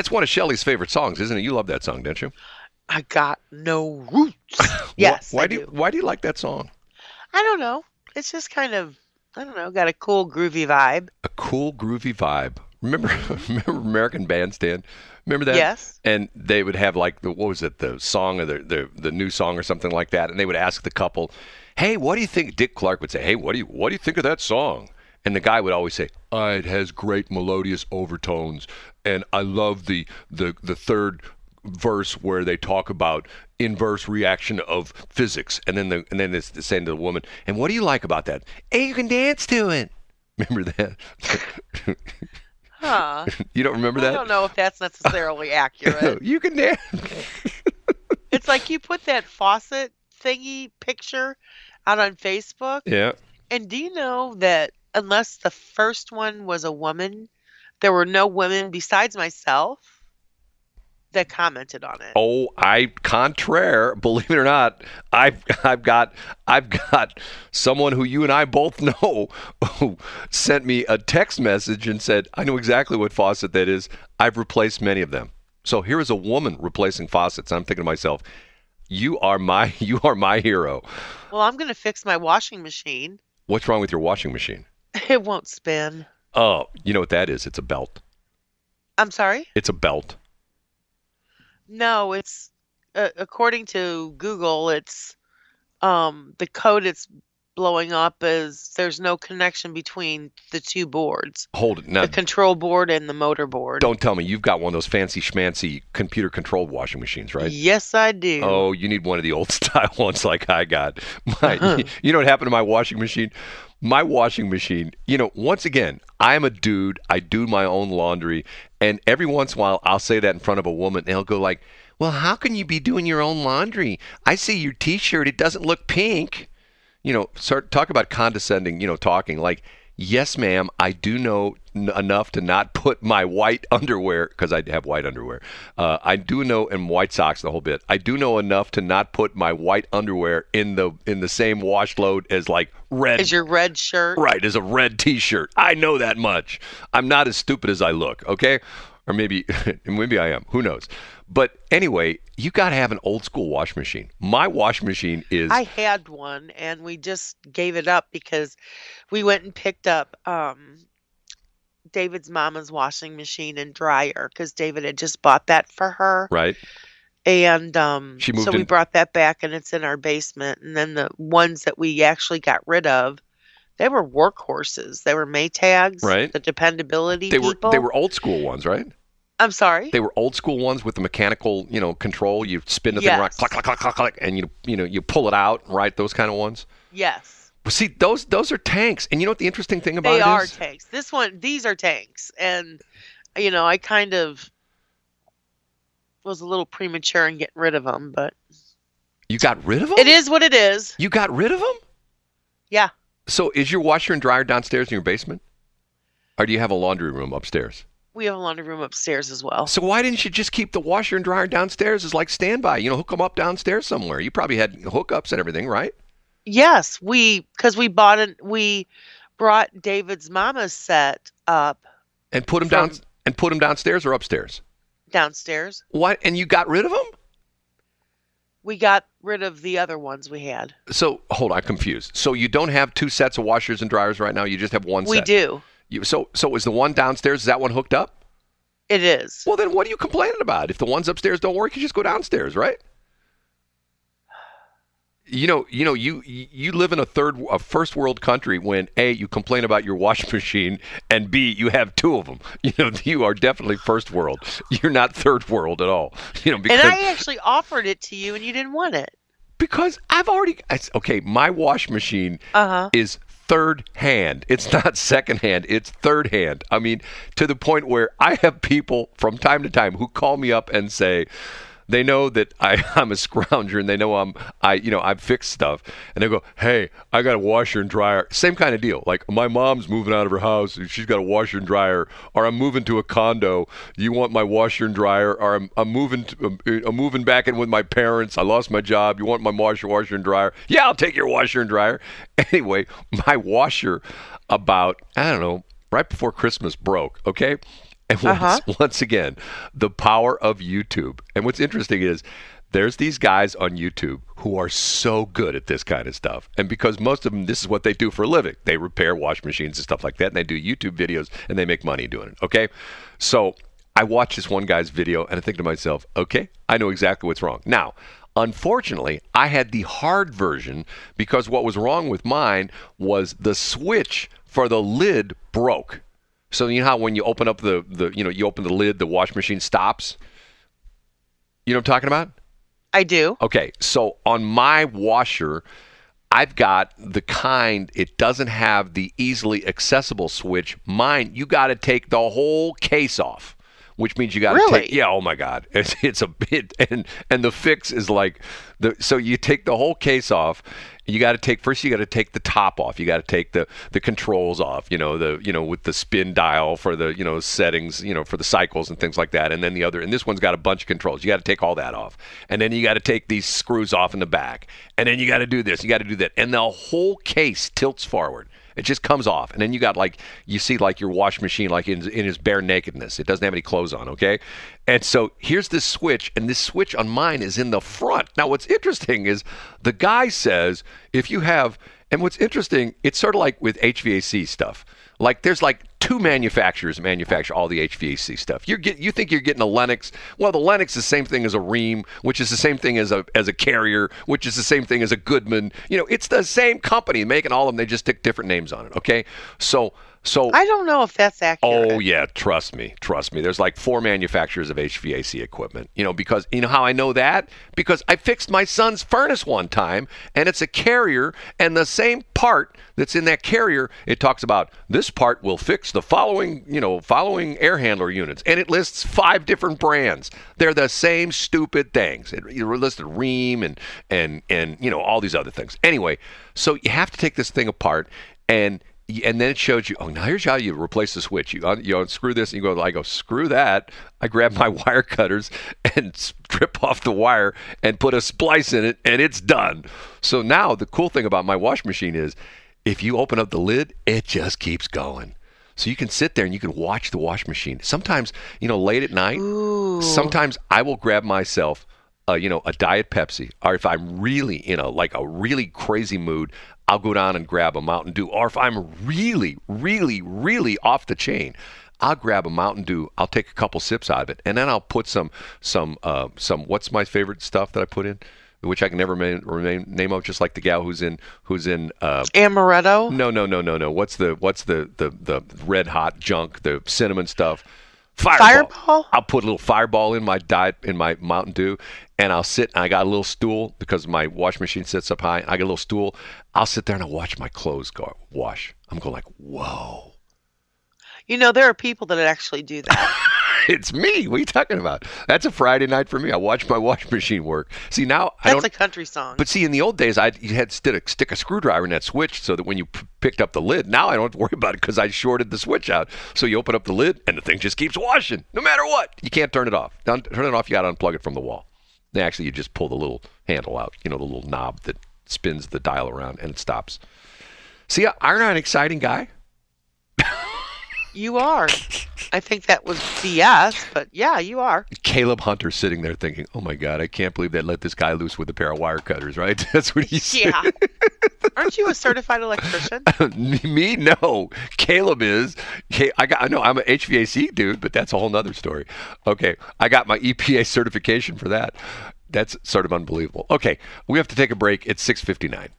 That's one of Shelley's favorite songs, isn't it? You love that song, don't you? I got no roots. yes. Why, why I do you, why do you like that song? I don't know. It's just kind of I don't know, got a cool groovy vibe. A cool, groovy vibe. Remember, remember American Bandstand? Remember that? Yes. And they would have like the what was it, the song or the, the the new song or something like that, and they would ask the couple, "Hey, what do you think?" Dick Clark would say, "Hey, what do you what do you think of that song?" And the guy would always say, "Ah, "It has great melodious overtones, and I love the the the third verse where they talk about inverse reaction of physics." And then the and then it's saying to the woman, "And what do you like about that?" "Hey, you can dance to it." Remember that? Huh. you don't remember that? I don't know if that's necessarily accurate. you can dance. it's like you put that faucet thingy picture out on Facebook. yeah. And do you know that unless the first one was a woman, there were no women besides myself that mm. commented on it. Oh, I contraire, believe it or not, I've I've got I've got someone who you and I both know who sent me a text message and said, "I know exactly what faucet that is. I've replaced many of them." So here is a woman replacing faucets. I'm thinking to myself, "You are my you are my hero." Well, I'm going to fix my washing machine. What's wrong with your washing machine? It won't spin. Oh, you know what that is? It's a belt. I'm sorry? It's a belt. No, it's uh, according to Google, it's um the code it's blowing up is there's no connection between the two boards. Hold it now. The control board and the motor board. Don't tell me you've got one of those fancy schmancy computer controlled washing machines, right? Yes, I do. Oh, you need one of the old style ones like I got. My, you know what happened to my washing machine? My washing machine, you know, once again, I'm a dude. I do my own laundry. And every once in a while, I'll say that in front of a woman. And they'll go like, well, how can you be doing your own laundry? I see your T-shirt. It doesn't look pink. You know, start talk about condescending. You know, talking like, yes, ma'am, I do know n- enough to not put my white underwear because I have white underwear. Uh, I do know and white socks the whole bit. I do know enough to not put my white underwear in the in the same wash load as like red. Is your red shirt? Right, as a red T-shirt. I know that much. I'm not as stupid as I look. Okay, or maybe maybe I am. Who knows? But anyway, you got to have an old school wash machine. My wash machine is I had one and we just gave it up because we went and picked up um David's mama's washing machine and dryer because David had just bought that for her. right. And um She moved so we brought that back and it's in our basement. And then the ones that we actually got rid of, they were workhorses. They were Maytags, Right. the dependability They were they were old school ones, right? I'm sorry. They were old school ones with the mechanical, you know, control. You spin the thing right, Yes. click, click, click, click, click, and you you know you pull it out, right? Those kind of ones. yes. Well, see, those those are tanks, and you know what the interesting thing about They it are is? tanks. This one these are tanks. And you know, I kind of was a little premature in getting rid of them, but You got rid of them. it is what it is. You got rid of them. Yeah. So is your washer and dryer downstairs in your basement, or do you have a laundry room upstairs? We have a laundry room upstairs as well. So why didn't you just keep the washer and dryer downstairs as like standby? You know, hook them up downstairs somewhere. You probably had hookups and everything, right? Yes, we because we bought it. We brought David's mama's set up And put them down and put them downstairs or upstairs. downstairs. What? And you got rid of them? We got rid of the other ones we had. So hold on, I'm confused. So you don't have two sets of washers and dryers right now. You just have one we set. do. You, so so is the one downstairs? Is that one hooked up? It is. Well, then what are you complaining about? If the ones upstairs don't work, you just go downstairs, right? You know, you know, you you live in a third, a first world country when a you complain about your washing machine and b you have two of them. You know, you are definitely first world. You're not third world at all. You know, because and I actually offered it to you, and you didn't want it. because I've already okay. My wash machine Uh huh. is third hand. It's not second hand. It's third hand. I mean, to the point where I have people from time to time who call me up and say they know that I, I'm a scrounger and they know I'm I you know I've fixed stuff and they go, hey, I got a washer and dryer. Same kind of deal. Like my mom's moving out of her house and she's got a washer and dryer, or I'm moving to a condo. You want my washer and dryer, or I'm, I'm moving to, I'm, I'm moving back in with my parents. I lost my job. You want my washer washer and dryer? Yeah, I'll take your washer and dryer. Anyway, my washer about I don't know right before Christmas broke. Okay. And once, Uh-huh. once again, the power of YouTube. And what's interesting is there's these guys on YouTube who are so good at this kind of stuff. And because most of them, this is what they do for a living. They repair wash machines and stuff like that. And they do YouTube videos and they make money doing it. Okay. So I watch this one guy's video and I think to myself, okay, I know exactly what's wrong. Now, unfortunately, I had the hard version because what was wrong with mine was the switch for the lid broke. So you know how when you open up the, the you know you open the lid, the wash machine stops. You know what I'm talking about? I do. Okay, so on my washer, I've got the kind it doesn't have the easily accessible switch. Mine, you got to take the whole case off, which means you got to Really? take. Yeah, oh my God, it's, it's a bit, and and the fix is like the so you take the whole case off. You got to take first. You got to take the top off. You got to take the the controls off. You know the you know with the spin dial for the you know settings. You know for the cycles and things like that. And then the other and this one's got a bunch of controls. You got to take all that off. And then you got to take these screws off in the back. And then you got to do this. You got to do that. And the whole case tilts forward. It just comes off, and then you got like you see like your wash machine like in, in his bare nakedness. It doesn't have any clothes on, okay? And so here's this switch, and this switch on mine is in the front. Now, what's interesting is the guy says if you have, and what's interesting, it's sort of like with HVAC stuff. Like there's like two manufacturers manufacture all the HVAC stuff. You get you think you're getting a Lennox. Well, the Lennox is the same thing as a Rheem, which is the same thing as a as a Carrier, which is the same thing as a Goodman. You know, it's the same company making all of them. They just stick different names on it. Okay, so so I don't know if that's accurate. Oh yeah, trust me, trust me. There's like four manufacturers of HVAC equipment. You know, because you know how I know that? Because I fixed my son's furnace one time and it's a carrier and the same part that's in that carrier, it talks about this part will fix the following, you know, following air handler units and it lists five different brands. They're the same stupid things. It, it listed Rheem and and and you know all these other things. Anyway, so you have to take this thing apart and and then it shows you, oh, now here's how you replace the switch. You, un, you unscrew this, and you go, I go, screw that. I grab my wire cutters and strip off the wire and put a splice in it, and it's done. So now the cool thing about my wash machine is if you open up the lid, it just keeps going. So you can sit there and you can watch the wash machine. Sometimes, you know, late at night, Ooh. sometimes I will grab myself uh, you know, a diet Pepsi, or if I'm really in a like a really crazy mood, I'll go down and grab a Mountain Dew. Or if I'm really, really, really off the chain, I'll grab a Mountain Dew. I'll take a couple sips out of it, and then I'll put some some uh, some. What's my favorite stuff that I put in? Which I can never remain, remain name of, just like the gal who's in who's in. Uh, Amaretto. no, no, no, no, no. What's the what's the the the red hot junk, the cinnamon stuff? Fireball. Fireball? I'll put a little fireball in my diet in my Mountain Dew, and I'll sit. And I got a little stool because my wash machine sits up high. I got a little stool. I'll sit there and I'll watch my clothes go wash. I'm going like, whoa, You know, there are people that actually do that. it's me. What are you talking about? That's a Friday night for me. I watch my washing machine work. See now I That's don't. a country song. But see, in the old days, I you had to stick a, stick a screwdriver in that switch so that when you p- picked up the lid, now I don't have to worry about it because I shorted the switch out. So you open up the lid and the thing just keeps washing, no matter what. You can't turn it off. Don't turn it off. You got to unplug it from the wall. Then actually, you just pull the little handle out. You know, the little knob that spins the dial around and it stops. See, aren't I an exciting guy? You are. I think that was BS, but yeah, you are. Caleb Hunter sitting there thinking, "Oh my God, I can't believe they let this guy loose with a pair of wire cutters." Right? That's what he's Yeah. Aren't you a certified electrician? Me, no. Caleb is. I got. I know I'm an HVAC dude, but that's a whole nother story. Okay, I got my EPA certification for that. That's sort of unbelievable. Okay, we have to take a break. It's 6:59.